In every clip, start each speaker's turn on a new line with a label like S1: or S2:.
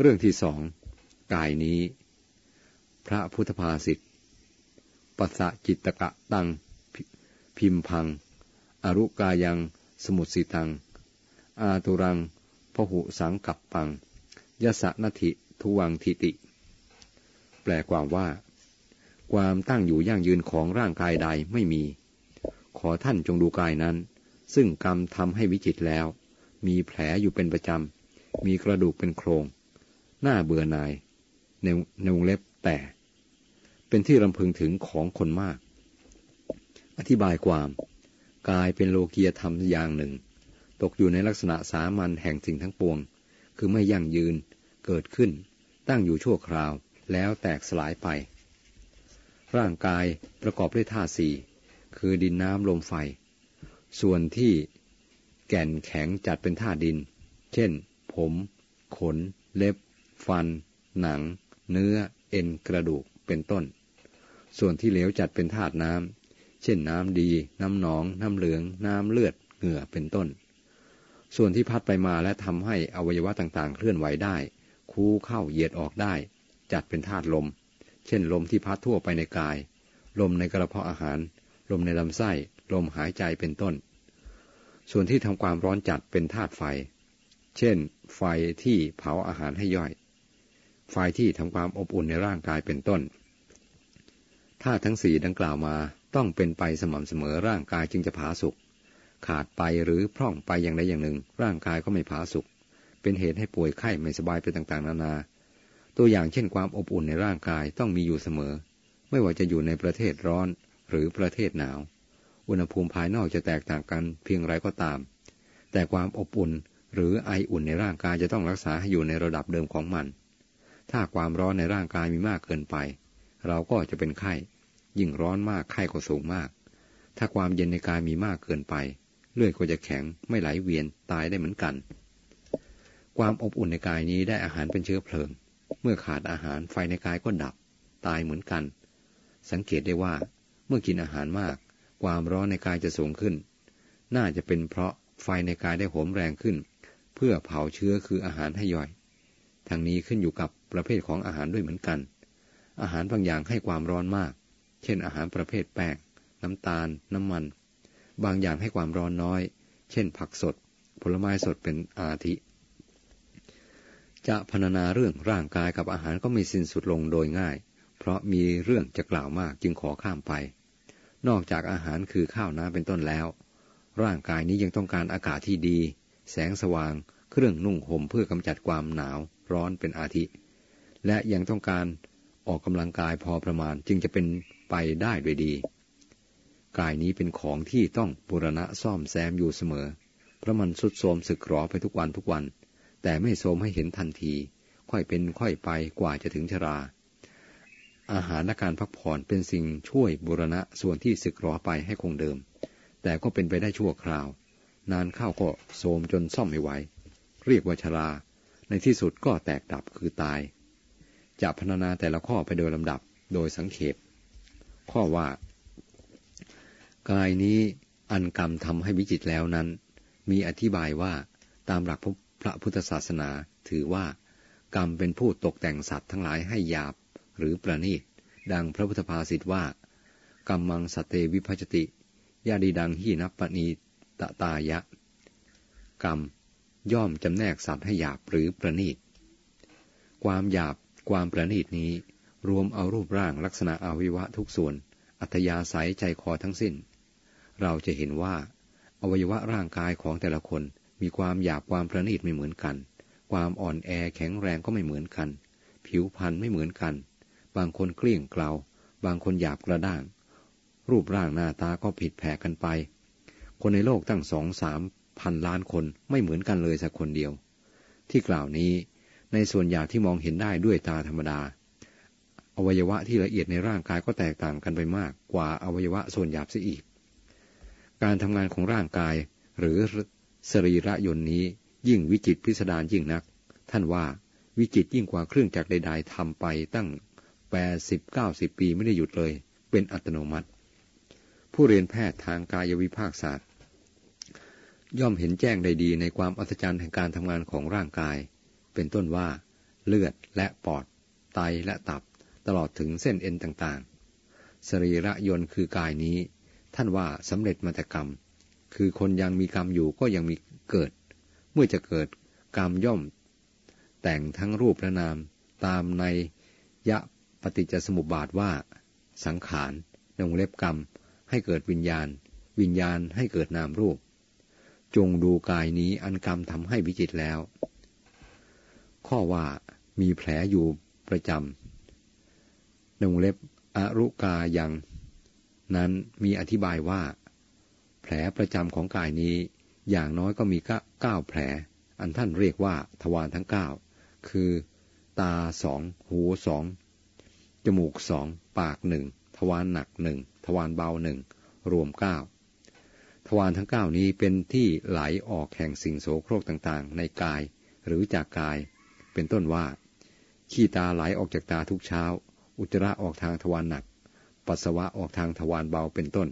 S1: เรื่องที่สองกายนี้ พระพุทธภาษิตปัสสะจิตตะตัง พิมพัง อรุกายังสมุสิตัง อาตุรังพหุสังกับปังยสะนทิทุวังทิติ แปลความว่า ความตั้งอยู่ยั่งยืนของร่างกายใดไม่มี ขอท่านจงดูกายนั้น ซึ่งกรรมทำให้วิจิตแล้ว มีแผลอยู่เป็นประจำ มีกระดูกเป็นโครง น้าเบื่อหน่ายในในวงเล็บแต่ เป็นที่รำพึงถึงของคนมาก อธิบายความกายเป็นโลกียธรรมอย่างหนึ่ง ตกอยู่ในลักษณะสามัญแห่งสิ่งทั้งปวง คือไม่ยั่งยืนเกิดขึ้น ตั้งอยู่ชั่วคราว แล้วแตกสลายไป ร่างกายประกอบด้วยธาตุสี่คือดินน้ำลมไฟ ส่วนที่แก่นแข็งจัดเป็นธาตุดิน เช่น ผม ขน เล็บ ฟัน หนัง เนื้อ เอ็นกระดูกเป็นต้น ส่วนที่เหลวจัดเป็นธาตุน้ำ เช่นน้ำดี น้ำหนอง น้ำเหลือง น้ำเลือด เหงื่อเป็นต้น ส่วนที่พัดไปมาและทำให้อวัยวะต่างๆ เคลื่อนไหวได้ คูเข้าเหยียดออกได้ จัดเป็นธาตุลม เช่นลมที่พัดทั่วไปในกาย ลมในกระเพาะอาหาร ลมในลำไส้ ลมหายใจเป็นต้น ส่วนที่ทำความร้อนจัดเป็นธาตุไฟ เช่น ไฟที่เผาอาหารให้ย่อย ไฟที่ทำความอบอุ่นในร่างกายเป็นต้นธาตุทั้งสี่ดังกล่าวมาต้องเป็นไปสม่ำเสมอร่างกายจึงจะผาสุกขาดไปหรือพร่องไปอย่างใดอย่างหนึ่ง ร่างกายก็ไม่ผาสุกเป็นเหตุให้ป่วยไข้ไม่สบายไปต่างๆ นานา ตัวอย่างเช่นความอบอุ่นในร่างกายต้องมีอยู่เสมอ ไม่ว่าจะอยู่ในประเทศร้อนหรือประเทศหนาว อุณหภูมิภายนอกจะแตกต่างกันเพียงไรก็ตาม แต่ความอบอุ่นหรือไออุ่นในร่างกายจะต้องรักษาให้อยู่ในระดับเดิมของมัน ถ้าความร้อนในร่างกายมีมากเกินไป เราก็จะเป็นไข้ ยิ่งร้อนมากไข้ก็สูงมาก ถ้าความเย็นในกายมีมากเกินไป เลือดก็จะแข็งไม่ไหลเวียนตายได้เหมือนกัน ความอบอุ่นในกายนี้ได้อาหารเป็นเชื้อเพลิง เมื่อขาดอาหารไฟในกายก็ดับ ตายเหมือนกัน สังเกตได้ว่า เมื่อกินอาหารมาก ความร้อนในกายจะสูงขึ้น น่าจะเป็นเพราะไฟในกายได้โหมแรงขึ้น เพื่อเผาเชื้อคืออาหารให้ย่อยทางนี้ขึ้นอยู่กับ ประเภทของอาหารด้วยเหมือนกัน อาหารบางอย่างให้ความร้อนมาก เช่นอาหารประเภทแป้งน้ำตาล น้ำมัน บางอย่างให้ความร้อนน้อย เช่น ผักสด ผลไม้สดเป็นอาทิ จะพรรณนาเรื่องร่างกายกับอาหารก็ไม่สิ้นสุดลงโดยง่าย เพราะมีเรื่องจะกล่าวมากจึงขอข้ามไป นอกจากอาหารคือข้าวน้ำเป็นต้นแล้ว ร่างกายนี้ยังต้องการอากาศที่ดี แสงสว่าง เครื่องนุ่งห่มเพื่อกำจัดความหนาว ร้อนเป็นอาทิ และยังต้องการออกกำลังกายพอประมาณจึงจะเป็นไปได้ด้วยดี กายนี้เป็นของที่ต้องบูรณะซ่อมแซมอยู่เสมอ เพราะมันสุดโทมสึกหรอไปทุกวันทุกวัน แต่ไม่โทมให้เห็นทันที ค่อยเป็นค่อยไปกว่าจะถึงชรา อาหารและการพักผ่อนเป็นสิ่งช่วยบูรณะส่วนที่สึกหรอไปให้คงเดิม แต่ก็เป็นไปได้ชั่วคราว นานเข้าก็โทมจนซ่อมไม่ไหว เรียกว่าชรา ในที่สุดก็แตกดับคือตาย จะพรรณนาแต่ละข้อไปโดยลำดับโดยสังเขปข้อว่า กายนี้อันกรรมทำให้วิจิตแล้วนั้น มีอธิบายว่าตามหลักพระพุทธศาสนาถือว่า กรรมเป็นผู้ตกแต่งสัตว์ทั้งหลายให้หยาบหรือประณีต ดังพระพุทธภาษิตว่า กรรมมังสเตวิพัจติยาดีดังหีนับปณีตตายะ กรรมย่อมจำแนกสัตว์ให้หยาบหรือประณีต ความหยาบ ความประณีตนี้รวมเอารูปร่างลักษณะอวิวะทุกส่วน อัธยาศัยใจคอทั้งสิ้น เราจะเห็นว่า อวัยวะร่างกายของแต่ละคนมีความหยาบความประณีตไม่เหมือนกัน ความอ่อนแอแข็งแรงก็ไม่เหมือนกัน ผิวพรรณไม่เหมือนกัน บางคนเกลี้ยงเกลาบางคนหยาบกระด้าง รูปร่างหน้าตาก็ผิดแผกกันไป คนในโลกตั้งสองสามพันล้านคนไม่เหมือนกันเลยสักคนเดียว ที่กล่าวนี้ ในส่วนหยาบที่มองเห็นได้ด้วยตาธรรมดา อวัยวะที่ละเอียดในร่างกายก็แตกต่างกันไปมากกว่าอวัยวะส่วนหยาบเสียอีก การทำงานของร่างกายหรือสรีระยนต์นี้ยิ่งวิจิตพิสดารยิ่งนัก ท่านว่าวิจิตยิ่งกว่าเครื่องจักรใดๆทำไปตั้งแปดสิบเก้าสิบปีไม่ได้หยุดเลย เป็นอัตโนมัติ ผู้เรียนแพทย์ทางกายวิภาคศาสตร์ ย่อมเห็นแจ้งได้ดีในความอัศจรรย์แห่งการทำงานของร่างกาย เป็นต้นว่า เลือดและปอด ไตและตับ ตลอดถึงเส้นเอ็นต่างๆ สรีระยนต์คือกายนี้ ท่านว่าสำเร็จมาแต่กรรม คือคนยังมีกรรมอยู่ก็ยังมีเกิด เมื่อจะเกิดกรรมย่อม แต่งทั้งรูปและนาม ตามในยะปฏิจจสมุปบาทว่า สังขารนงเล็บกรรม ให้เกิดวิญญาณ วิญญาณให้เกิดนามรูป จงดูกายนี้อันกรรมทำให้วิจิตแล้ว ข้อว่ามีแผลอยู่ประจำนงเล็บอรุกายัง นั้นมีอธิบายว่า แผลประจำของกายนี้อย่างน้อยก็มีเก้าแผล อันท่านเรียกว่าทวารทั้งเก้าคือ ตาสอง หูสอง จมูกสอง ปากหนึ่ง ทวารหนักหนึ่ง ทวารเบาหนึ่ง รวมเก้าทวารทั้งเก้านี้เป็นที่ไหลออกแห่งสิ่งโสโครกต่างๆ ในกายหรือจากกาย เป็นต้นว่า ขี้ตาไหลออกจากตาทุกเช้า อุจจาระออกทางทวารหนัก ปัสสาวะออกทางทวารเบาเป็นต้น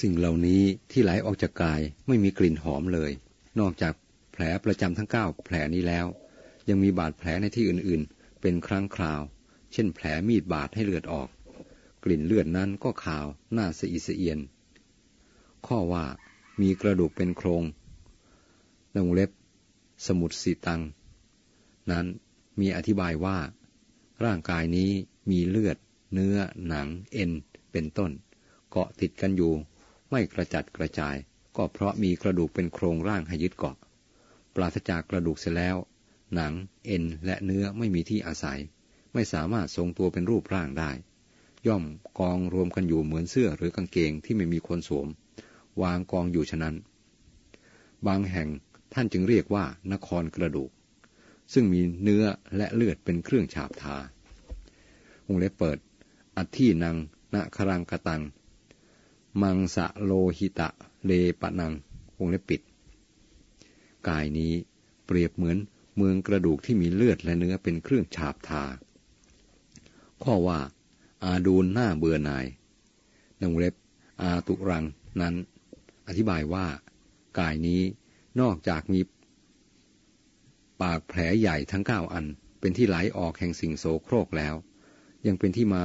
S1: สิ่งเหล่านี้ที่ไหลออกจากกายไม่มีกลิ่นหอมเลย นอกจากแผลประจำทั้งเก้าแผลนี้แล้ว ยังมีบาดแผลในที่อื่นๆ เป็นครั้งคราว เช่นแผลมีดบาดให้เลือดออก กลิ่นเลือดนั้นก็ขาวหน้าสะอิสเอียน ข้อว่ามีกระดูกเป็นโครงนงเล็บ สมุดสีตัง นั้นมีอธิบายว่า ร่างกายนี้มีเลือด เนื้อ หนัง เอ็น เป็นต้น เกาะติดกันอยู่ ไม่กระจัดกระจาย ก็เพราะมีกระดูกเป็นโครงร่างให้ยึดเกาะ ปราศจากกระดูกเสร็จแล้ว หนัง เอ็น และเนื้อไม่มีที่อาศัย ไม่สามารถทรงตัวเป็นรูปร่างได้ ย่อมกองรวมกันอยู่เหมือนเสื้อหรือกางเกงที่ไม่มีคนสวม วางกองอยู่ฉะนั้น บางแห่งท่านจึงเรียกว่านครกระดูก ซึ่งมีเนื้อและเลือดเป็นเครื่องฉาบทาวงเล็บเปิด อัที่นังนาครังกตัง มังสะโลหิตะเลปะนัง วงเล็บปิด กายนี้เปรียบเหมือนเมืองกระดูกที่มีเลือดและเนื้อเป็นเครื่องฉาบทา ข้อว่า อาดูลหน้าเบื่อหน่ายนงเล็บ อาตุรังนั้น อธิบายว่า กายนี้นอกจากมี ปากแผลใหญ่ทั้งเก้าอัน เป็นที่ไหลออกแห่งสิ่งโสโครกแล้ว ยังเป็นที่มา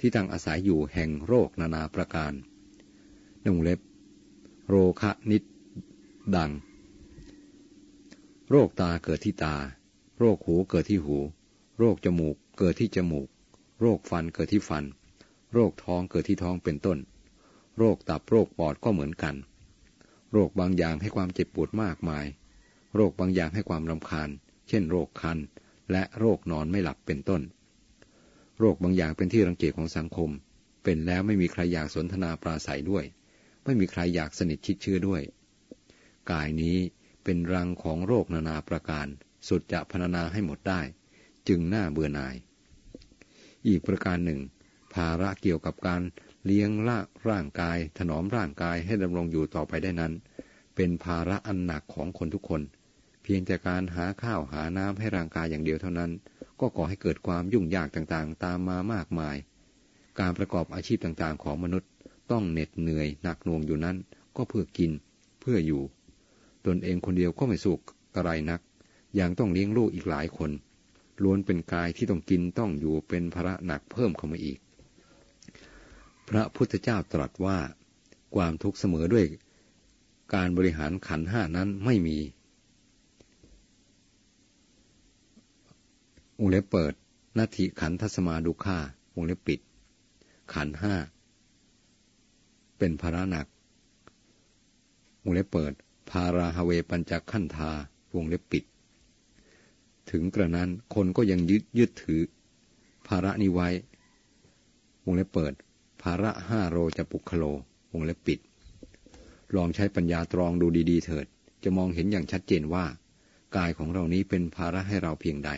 S1: ที่ตั้งอาศัยอยู่แห่งโรคนานาประการนงเล็บ โรคะนิด ดัง โรคตาเกิดที่ตา โรคหูเกิดที่หู โรคจมูกเกิดที่จมูก โรคฟันเกิดที่ฟัน โรคท้องเกิดที่ท้องเป็นต้น โรคตับโรคปอดก็เหมือนกัน โรคบางอย่างให้ความเจ็บปวดมากมาย โรคบางอย่างให้ความรำคาญ เช่น โรคคัน และโรคนอนไม่หลับเป็นต้น โรคบางอย่างเป็นที่รังเกียจของสังคม เป็นแล้วไม่มีใครอยากสนทนาปราศัยด้วย ไม่มีใครอยากสนิทชิดเชื่อด้วย กายนี้เป็นรังของโรคนานาประการ สุดจะพรรณนาให้หมดได้ จึงน่าเบื่อหน่าย อีกประการหนึ่ง ภาระเกี่ยวกับการเลี้ยงละร่างกาย ถนอมร่างกายให้ดำรงอยู่ต่อไปได้นั้น เป็นภาระอันหนักของคนทุกคน พียงแต่การหาข้าวหาน้ำให้ร่างกายอย่างเดียวเท่านั้น ก็ก่อให้เกิดความยุ่งยากต่างๆ ตามมามากมาย การประกอบอาชีพต่างๆ ของมนุษย์ ต้องเหน็ดเหนื่อยหนักหน่วงอยู่นั้น ก็เพื่อกินเพื่ออยู่ ตนเองคนเดียวก็ไม่สุขอะไรนัก ยังต้องเลี้ยงลูกอีกหลายคน ล้วนเป็นกายที่ต้องกินต้องอยู่เป็นภาระหนักเพิ่มเข้ามาอีก พระพุทธเจ้าตรัสว่า ความทุกข์เสมอด้วย การบริหารขันห้านั้นไม่มี วงเล็บเปิดนาทีขันทัศมาดุข่าวงเล็บปิด ขันห้า เป็นภาระหนัก วงเล็บเปิดภาราฮเวปัญจขันธาวงเล็บปิด ถึงกระนั้นคนก็ยังยึดยึดถือ ภาระนี้ไว้ วงเล็บเปิด ภาระห้าโรจะปุคโล วงเล็บปิด ลองใช้ปัญญาตรองดูดี ๆ เถิด จะมองเห็นอย่างชัดเจนว่า กายของเรานี้เป็นภาระให้เราเพียงใด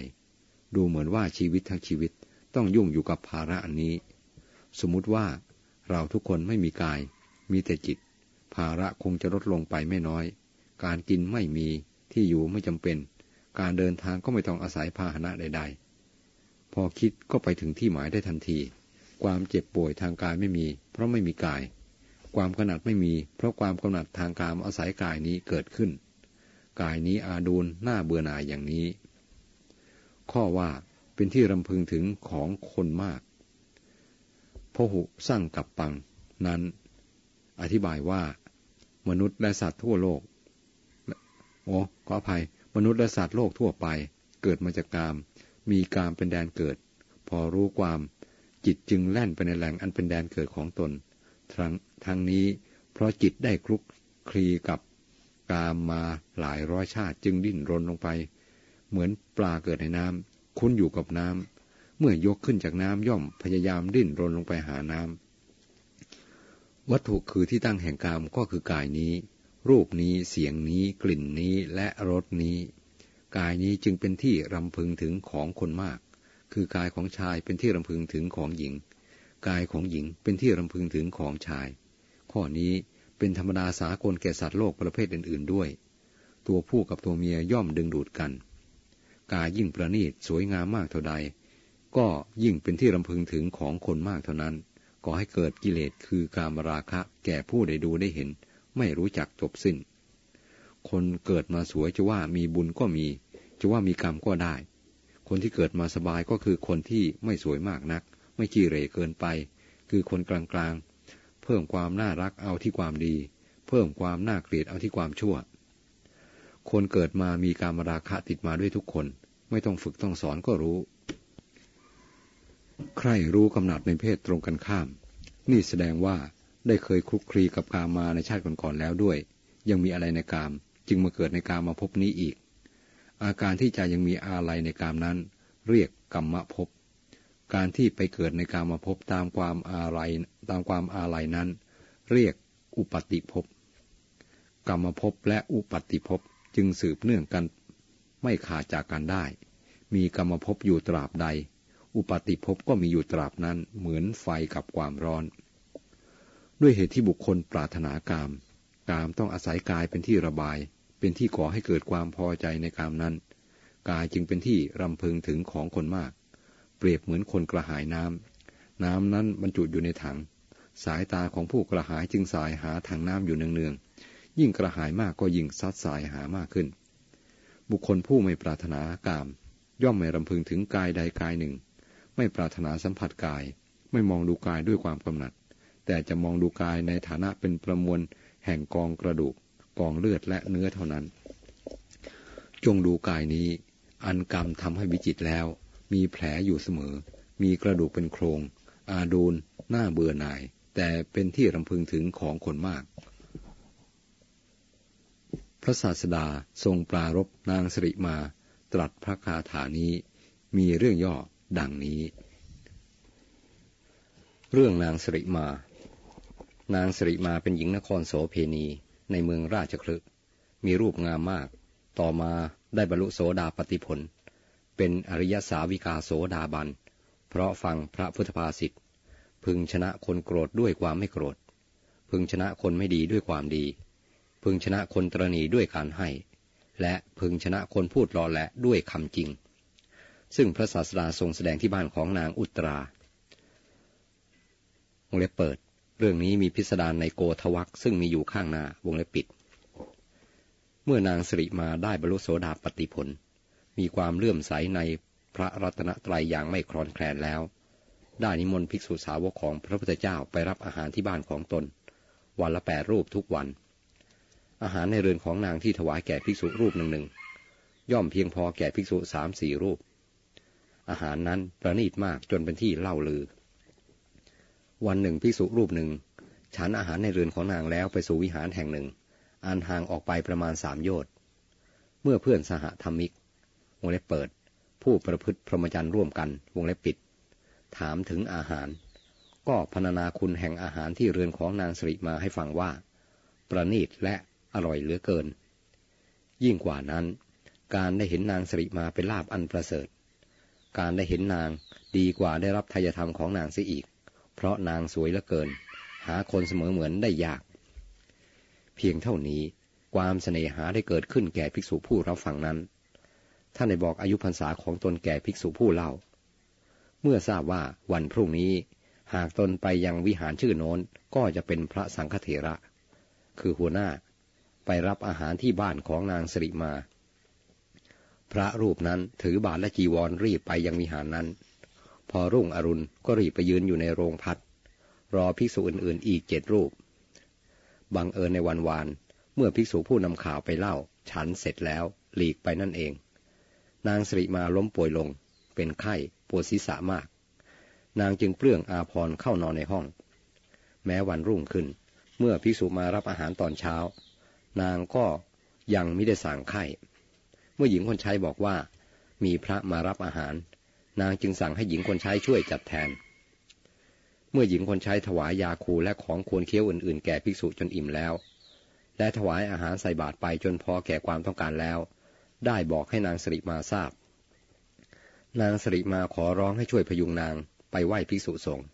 S1: ดูเหมือนว่าชีวิตทั้งชีวิตต้องยุ่งอยู่กับภาระอันนี้ สมมุติว่าเราทุกคนไม่มีกาย มีแต่จิต ภาระคงจะลดลงไปไม่น้อย การกินไม่มีที่อยู่ไม่จำเป็น การเดินทางก็ไม่ต้องอาศัยพาหนะใด ๆ พอคิดก็ไปถึงที่หมายได้ทันที ความเจ็บป่วยทางกายไม่มี เพราะไม่มีกาย ความกำหนัดไม่มี เพราะความกำหนัดทางการอาศัยกายนี้เกิดขึ้น กายนี้อาดูลหน้าเบื่อหน่ายอย่างนี้ ข้อว่าเป็นที่รำพึงถึงของคนมากพหุสร้างกับปังนั้น อธิบายว่า มนุษย์และสัตว์ทั่วโลก โอ้ขออภัย มนุษย์และสัตว์โลกทั่วไป เกิดมาจากกาม มีกามเป็นแดนเกิด พอรู้ความจิตจึงแล่นไปในแหล่งอันเป็นแดนเกิดของตน ทั้งทั้งนี้เพราะจิตได้คลุกคลีกับกามมาหลายร้อยชาติจึงดิ้นรนลงไป เหมือนปลาเกิดในน้ำคุ้นอยู่กับน้ำเมื่อยกขึ้นจากน้ำย่อมพยายามดิ้นรนลงไปหาน้ำวัตถุคือที่ตั้งแห่งกามก็คือกายนี้ รูปนี้เสียงนี้กลิ่นนี้และรสนี้ กายนี้จึงเป็นที่รำพึงถึงของคนมาก คือกายของชายเป็นที่รำพึงถึงของหญิง กายของหญิงเป็นที่รำพึงถึงของชาย ข้อนี้เป็นธรรมดาสากลแก่สัตว์โลกประเภทอื่น ๆด้วย ตัวผู้กับตัวเมียย่อมดึงดูดกัน กายยิ่งประณีตสวยงามมากเท่าใด ก็ยิ่งเป็นที่รำพึงถึงของคนมากเท่านั้นก่อให้เกิดกิเลสคือการมราคะ แก่ผู้ได้ดูได้เห็น ไม่รู้จักจบสิ้น คนเกิดมาสวยจะว่ามีบุญก็มี จะว่ามีกรรมก็ได้ คนที่เกิดมาสบายก็คือคนที่ไม่สวยมากนัก ไม่จีเรเกินไป คือคนกลางๆ เพิ่มความน่ารักเอาที่ความดี เพิ่มความน่าเกลียดเอาที่ความชั่ว คนเกิดมามีการมราคะติดมาด้วยทุกคน ไม่ต้องฝึกต้องสอนก็รู้ ใครรู้กำหนัดในเพศตรงกันข้าม นี่แสดงว่าได้เคยคลุกคลีกับกามมาในชาติก่อนๆแล้วด้วย ยังมีอะไรในกาม จึงมาเกิดในกามมาพบนี้อีก อาการที่จะยังมีอะไรในกามนั้น เรียกกรรมภพการที่ไปเกิดในกามาพบตามความอาลัยตามความอาลัยนั้น เรียกอุปติภพกรรมภพและอุปติภพจึงสืบเนื่องกัน ไม่ขาดจากกันได้ มีกรรมภพอยู่ตราบใด อุปาติภพก็มีอยู่ตราบนั้นเหมือนไฟกับความร้อน ด้วยเหตุที่บุคคลปรารถนากาม กามต้องอาศัยกายเป็นที่ระบาย เป็นที่ก่อให้เกิดความพอใจในกามนั้น กายจึงเป็นที่รำพึงถึงของคนมาก เปรียบเหมือนคนกระหายน้ำ น้ำนั้นบรรจุอยู่ในถัง สายตาของผู้กระหายจึงสายหาถังน้ำอยู่เนืองๆยิ่งกระหายมากก็ยิ่งซัดสายหามากขึ้น บุคคลผู้ไม่ปรารถนากาม ย่อมไม่รำพึงถึงกายใดกายหนึ่ง ไม่ปรารถนาสัมผัสกาย ไม่มองดูกายด้วยความกำหนัด แต่จะมองดูกายในฐานะเป็นประมวล แห่งกองกระดูก กองเลือดและเนื้อเท่านั้น จงดูกายนี้ อันกรรมทำให้วิจิตแล้ว มีแผลอยู่เสมอ มีกระดูกเป็นโครง อาดูนหน้าเบื่อหน่าย แต่เป็นที่รำพึงถึงของคนมาก พระศาสดาทรงปรารบนางสริมา ตรัสพระคาถานี้ มีเรื่องย่อดังนี้ เรื่องนางสริมา นางสริมาเป็นหญิงนครโสเพณีในเมืองราชคลึมีรูปงามมาก ต่อมาได้บรรลุโสดาปติผล เป็นอริยสาวิกาโสดาบัน เพราะฟังพระพุทธภาษิต พึงชนะคนโกรธด้วยความไม่โกรธ พึงชนะคนไม่ดีด้วยความดี พึงชนะคนตรณีด้วยการให้ และพึงชนะคนพูดรอและด้วยคำจริง ซึ่งพระศาสดาทรงแสดงที่บ้านของนางอุตราวงเล็บเปิด เรื่องนี้มีพิสดารในโกทวักซึ่งมีอยู่ข้างหน้าวงเล็บปิด เมื่อนางสิริมาได้บรรลุโสดาปติผล มีความเลื่อมใสในพระรัตนตรัยอย่างไม่คลอนแคลนแล้ว ได้นิมนต์ภิกษุสาวกของพระพุทธเจ้าไปรับอาหารที่บ้านของตน วันละแปดรูปทุกวัน อาหารในเรือนของนางที่ถวายแก่ภิกษุรูปหนึ่งหนึ่งย่อมเพียงพอแก่ภิกษุสามสี่รูป อาหารนั้นประณีตมากจนเป็นที่เล่าลือ วันหนึ่งภิกษุรูปหนึ่งฉันอาหารในเรือนของนางแล้วไปสู่วิหารแห่งหนึ่ง อันห่างออกไปประมาณสามโยชน์ เมื่อเพื่อนสหธรรมิก วงเล็บเปิด ผู้ประพฤติพรหมจรรย์ร่วมกัน วงเล็บปิด ถามถึงอาหาร ก็พรรณนาคุณแห่งอาหารที่เรือนของนางสริมาให้ฟังว่า ประณีตและ อร่อยเหลือเกิน ยิ่งกว่านั้น การได้เห็นนางสริมาเป็นลาบอันประเสริฐ การได้เห็นนางดีกว่าได้รับทายธรรมของนางเสียอีก เพราะนางสวยเหลือเกิน หาคนเสมอเหมือนได้ยาก เพียงเท่านี้ความเสน่หาได้เกิดขึ้นแก่ภิกษุผู้รับฟังนั้น ท่านได้บอกอายุพรรษาของตนแก่ภิกษุผู้เล่า เมื่อทราบว่าวันพรุ่งนี้หากตนไปยังวิหารชื่อโน้นก็จะเป็นพระสังฆเถระ คือหัวหน้า ไปรับอาหารที่บ้านของนางสิริมาพ
S2: พระรูปนั้นถือบาทและจีวรรีบไปยังวิหารนั้น พอรุ่งอรุณก็รีบไปยืนอยู่ในโรงพัดรอภิกษุอื่นๆอีกเจ็ดรูป บังเอิญในวันวาน เมื่อภิกษุผู้นำข่าวไปเล่า ฉันเสร็จแล้วหลีกไปนั่นเอง นางสิริมาล้มป่วยลง เป็นไข้ปวดศีรษะมาก นางจึงเปลื้องอาพรเข้านอนในห้อง แม้วันรุ่งขึ้น เมื่อภิกษุมารับอาหารตอนเช้า นางก็ยังไม่ได้สั่งไข้ เมื่อหญิงคนใช้บอกว่า มีพระมารับอาหาร นางจึงสั่งให้หญิงคนใช้ช่วยจัดแทน เมื่อหญิงคนใช้ถวายยาคูและของควรเคี้ยวอื่นๆ แก่ภิกษุจนอิ่มแล้ว และถวายอาหารใส่บาตรไปจนพอแก่ความต้องการแล้ว ได้บอกให้นางสริมาทราบ นางสริมาขอร้องให้ช่วยพยุงนางไปไหว้ภิกษุสงฆ์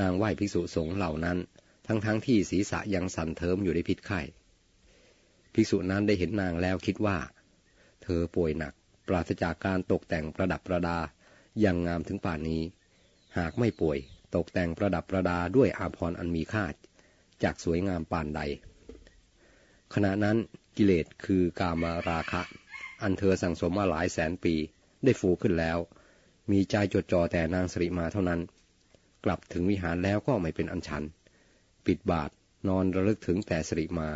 S2: นางไหว้ภิกษุสงฆ์เหล่านั้น ทั้งๆทที่ศีรษะยังสั่นเทิมอยู่ในพิษไข้ ภิกษุนั้นได้เห็นนางแล้วคิดว่า เธอป่วยหนัก ปราศจากการตกแต่งประดับประดาอยังงามถึงป่านนี้ หากไม่ป่วย ตกแต่งประดับประดาด้วยอาภรณ์อันมีค่าจากสวยงามปานใด ขณะนั้นกิเลสคือกามาราคะ อันเธอสั่งสมมาหลายแสนปีได้ฟูขึ้นแล้ว มีใจจดจ่อแต่นางสริมาเท่านั้น กลับถึงวิหารแล้วก็ไม่เป็นอันฉัน ปิดบาทนอนระลึกถึงแต่สริมา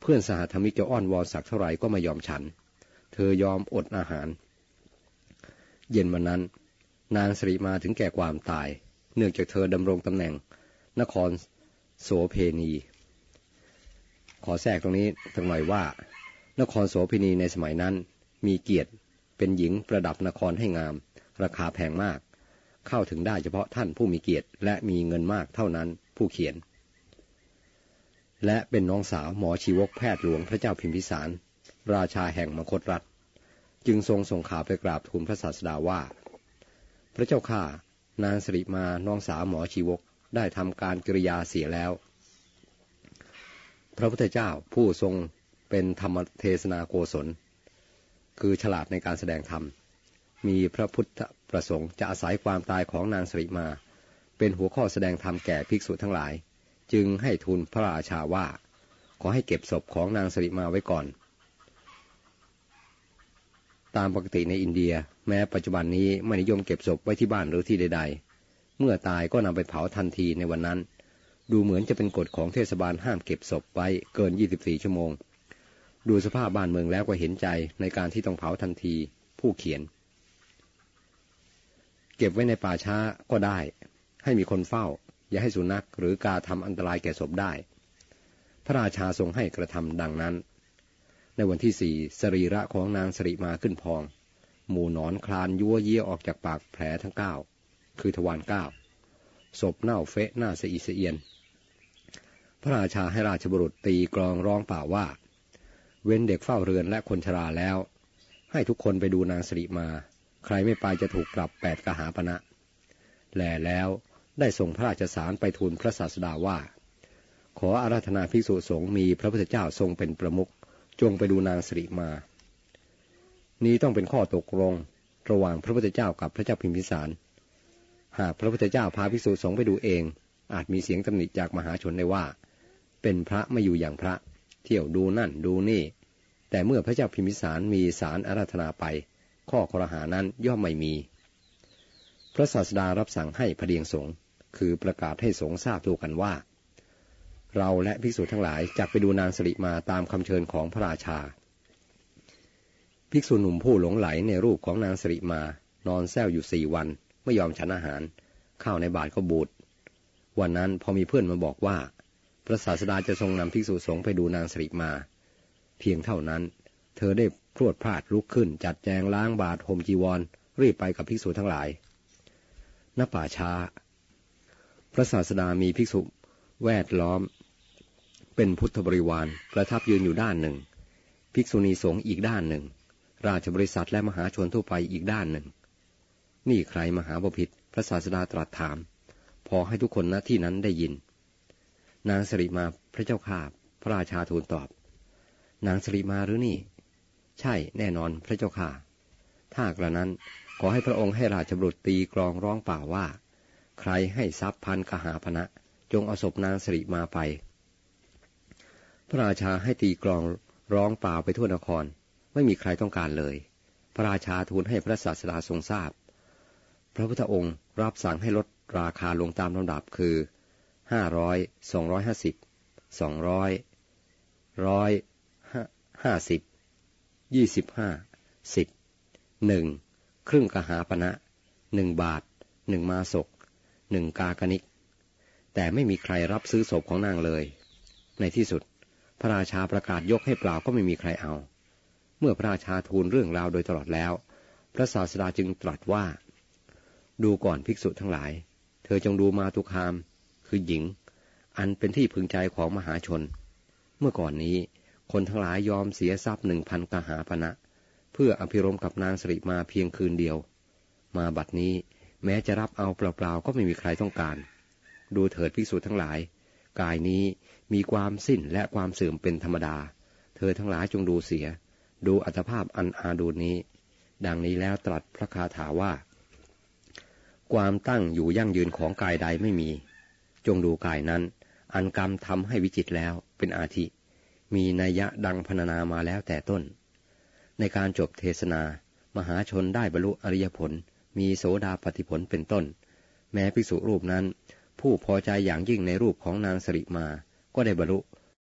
S2: เพื่อนสหธรรมิกจะอ้อนวอนสักเท่าไหร่ก็ไม่ยอมฉัน เธอยอมอดอาหาร เย็นวันนั้น นางสริมาถึงแก่ความตาย เนื่องจากเธอดำรงตำแหน่ง นครโสเพณี ขอแทรกตรงนี้สักหน่อยว่า นครโสเพณีในสมัยนั้น มีเกียรติเป็นหญิงประดับนครให้งาม ราคาแพงมาก เข้าถึงได้เฉพาะท่านผู้มีเกียรติและมีเงินมากเท่านั้นผู้เขียน และเป็นน้องสาวหมอชีวกแพทย์หลวงพระเจ้าพิมพิสาร ราชาแห่งมคตรัฐ จึงทรงส่งข่าวไปกราบทูลพระศาสดาว่า พระเจ้าข้านางสริมาน้องสาวหมอชีวกได้ทำการกิริยาเสียแล้ว พระพุทธเจ้าผู้ทรงเป็นธรรมเทศนาโกศล คือฉลาดในการแสดงธรรม มีพระพุทธประสงค์จะอาศัยความตายของนางสริมา เป็นหัวข้อแสดงธรรมแก่ภิกษุทั้งหลาย จึงให้ทูลพระราชาว่า ขอให้เก็บศพของนางสริมาไว้ก่อน ตามปกติในอินเดีย แม้ปัจจุบันนี้ไม่นิยมเก็บศพไว้ที่บ้านหรือที่ใด ๆ เมื่อตายก็นำไปเผาทันทีในวันนั้น ดูเหมือนจะเป็นกฎของเทศบาลห้ามเก็บศพไว้เกิน 24 ชั่วโมง ดูสภาพบ้านเมืองแล้วก็เห็นใจในการที่ต้องเผาทันที ผู้เขียน เก็บไว้ในป่าช้าก็ได้ ให้มีคนเฝ้า อย่าให้สุนัขหรือกาทำอันตรายแก่ศพได้ พระราชาทรงให้กระทำดังนั้น ในวันที่สี่สรีระของนางสริมาขึ้นพอง หมู่นอนคลานยั่วเยี่ยออกจากปากแผลทั้งเก้า คือทวารเก้า ศพเน่าเฟะหน้าเสียเอียน พระราชาให้ราชบุรุษตีกรองร้องเปล่าว่า เว้นเด็กเฝ้าเรือนและคนชราแล้ว ให้ทุกคนไปดูนางสริมา ใครไม่ไปจะถูกปรับแปดกหาปณะแลแล้ว ได้ส่งพระราชสารไปทูลพระศาสดาว่า ขออาราธนาภิกษุสงฆ์มีพระพุทธเจ้าทรงเป็นประมุขจงไปดูนางสิริมา นี้ต้องเป็นข้อตกลงระหว่างพระพุทธเจ้ากับพระเจ้าพิมพิสาร หากพระพุทธเจ้าพาภิกษุสงฆ์ไปดูเอง อาจมีเสียงตำหนิจากมหาชนได้ว่า เป็นพระไม่อยู่อย่างพระ เที่ยวดูนั่นดูนี่ แต่เมื่อพระเจ้าพิมพิสารมีสารอาราธนาไป ข้อครหานั้นย่อมไม่มี พระศาสดารับสั่งให้พเดียงสงฆ์ คือประกาศให้สงฆ์ทราบตัวกันว่า เราและภิกษุทั้งหลายจักไปดูนางสริมาตามคำเชิญของพระราชา ภิกษุหนุ่มผู้หลงไหลในรูปของนางสริมานอนแซวอยู่สี่วันไม่ยอมฉันอาหาร ข้าวในบาทก็บูดวันนั้นพอมีเพื่อนมาบอกว่า พระศาสดาจะทรงนำภิกษุสงฆ์ไปดูนางสริมา เพียงเท่านั้น เธอได้พรวดพลาดลุกขึ้น จัดแจงล้างบาทห่มจีวร รีบไปกับภิกษุทั้งหลายณป่าช้า พระศาสดามีภิกษุแวดล้อม เป็นพุทธบริวารประทับยืนอยู่ด้านหนึ่ง ภิกษุณีสงฆ์อีกด้านหนึ่ง ราชบริษัทและมหาชนทั่วไปอีกด้านหนึ่ง นี่ใครมหาบพิษพระศาสดาตรัสถาม พอให้ทุกคนณที่นั้นได้ยิน นางสริมาพระเจ้าข้าพระราชาทูลตอบ นางสริมาหรือนี่ ใช่แน่นอนพระเจ้าข้าถ้ากระนั้นขอให้พระองค์ให้ราชบุตรตีกรองร้องเปล่าว่า ใครให้ทรัพย์พันกหาพนะ จงเอาศพนางสริมาไป พระราชาให้ตีกลองร้องเปล่าไปทั่วนคร ไม่มีใครต้องการเลย พระราชาทูลให้พระศาสดาทรงทราบพระพุทธองค์รับสั่งให้ลดราคาลงตามลำดับคือห้าร้อยสองร้อยห้าสิบสองร้อยร้อยห้าสิบยี่สิบห้าสิบหนึ่งครึ่งกหาปณะหนึ่งบาทหนึ่งมาศก หนึ่งกากนิก แต่ไม่มีใครรับซื้อศพของนางเลย ในที่สุด พระราชาประกาศยกให้เปล่าก็ไม่มีใครเอา เมื่อพระราชาทูลเรื่องราวโดยตลอดแล้ว พระศาสดาจึงตรัสว่า ดูก่อนภิกษุทั้งหลาย เธอจงดูมาตุคาม คือหญิง อันเป็นที่พึงใจของมหาชน เมื่อก่อนนี้ คนทั้งหลายยอมเสียทรัพย์หนึ่งพันกหาปณะเพื่ออภิรมกับนางสริมาเพียงคืนเดียว มาบัดนี้ แม้จะรับเอาเปล่าๆก็ไม่มีใครต้องการ ดูเถิดภิกษุทั้งหลาย กายนี้มีความสิ้นและความเสื่อมเป็นธรรมดา เธอทั้งหลายจงดูเสีย ดูอัตภาพอันอาดูนี้ ดังนี้แล้วตรัสพระคาถาว่า ความตั้งอยู่ยั่งยืนของกายใดไม่มี จงดูกายนั้น อันกรรมทำให้วิจิตแล้วเป็นอาทิ มีนัยยะดังพรรณนามาแล้วแต่ต้น ในการจบเทศนา มหาชนได้บรรลุอริยผล มีโสดาปฏิผลเป็นต้น แม้ภิกษุรูปนั้น ผู้พอใจอย่างยิ่งในรูปของนางสริมา ก็ได้บรรลุ